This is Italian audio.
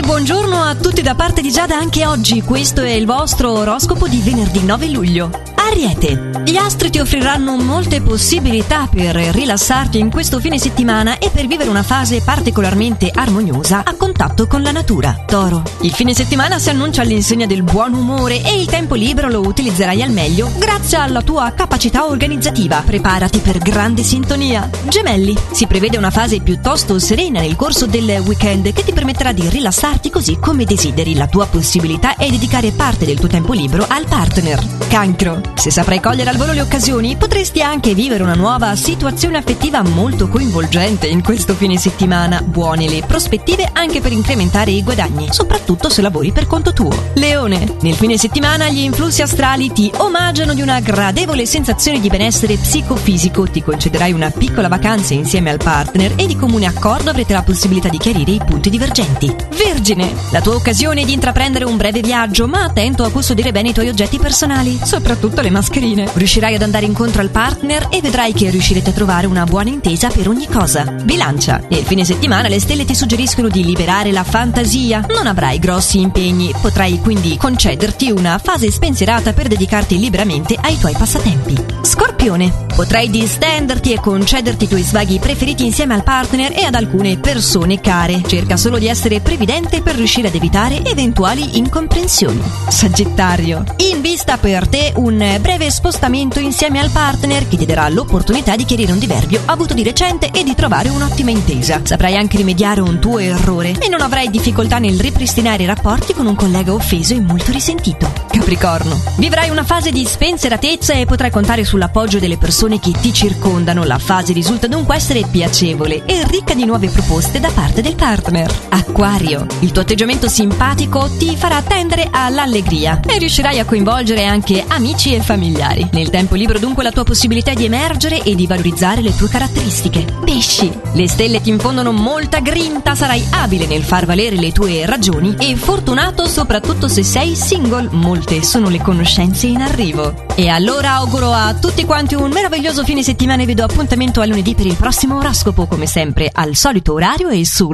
E buongiorno a tutti da parte di Giada anche oggi. Questo è il vostro oroscopo di venerdì 9 luglio. Ariete, gli astri ti offriranno molte possibilità per rilassarti in questo fine settimana e per vivere una fase particolarmente armoniosa a contatto con la natura. Toro, il fine settimana si annuncia all'insegna del buon umore e il tempo libero lo utilizzerai al meglio grazie alla tua capacità organizzativa. Preparati per grande sintonia. Gemelli, si prevede una fase piuttosto serena nel corso del weekend che ti permetterà di rilassarti così come desideri. La tua possibilità è dedicare parte del tuo tempo libero al partner. Cancro, se saprai cogliere al volo le occasioni, potresti anche vivere una nuova situazione affettiva molto coinvolgente in questo fine settimana. Buone le prospettive anche per incrementare i guadagni, soprattutto se lavori per conto tuo. Leone, nel fine settimana gli influssi astrali ti omaggiano di una gradevole sensazione di benessere psicofisico. Ti concederai una piccola vacanza insieme al partner e di comune accordo avrete la possibilità di chiarire i punti divergenti. Vergine, la tua occasione è di intraprendere un breve viaggio, ma attento a custodire bene i tuoi oggetti personali, soprattutto le mascherine. Riuscirai ad andare incontro al partner e vedrai che riuscirete a trovare una buona intesa per ogni cosa. Bilancia. Nel fine settimana le stelle ti suggeriscono di liberare la fantasia. Non avrai grossi impegni, potrai quindi concederti una fase spensierata per dedicarti liberamente ai tuoi passatempi. Scorpione. Potrai distenderti e concederti i tuoi svaghi preferiti insieme al partner e ad alcune persone care. Cerca solo di essere previdente per riuscire ad evitare eventuali incomprensioni. Sagittario. In vista per te un breve spostamento insieme al partner che ti darà l'opportunità di chiarire un diverbio avuto di recente e di trovare un'ottima intesa. Saprai anche rimediare un tuo errore e non avrai difficoltà nel ripristinare i rapporti con un collega offeso e molto risentito. Capricorno. Vivrai una fase di spensieratezza e potrai contare sull'appoggio delle persone che ti circondano. La fase risulta dunque essere piacevole e ricca di nuove proposte da parte del partner. Acquario. Il tuo atteggiamento simpatico ti farà tendere all'allegria e riuscirai a coinvolgere anche amici e familiari. Nel tempo libero dunque la tua possibilità di emergere e di valorizzare le tue caratteristiche. Pesci. Le stelle ti infondono molta grinta, sarai abile nel far valere le tue ragioni e fortunato soprattutto se sei single. Molte sono le conoscenze in arrivo. E allora auguro a tutti quanti un meraviglioso fine settimana e vi do appuntamento a lunedì per il prossimo oroscopo come sempre al solito orario e su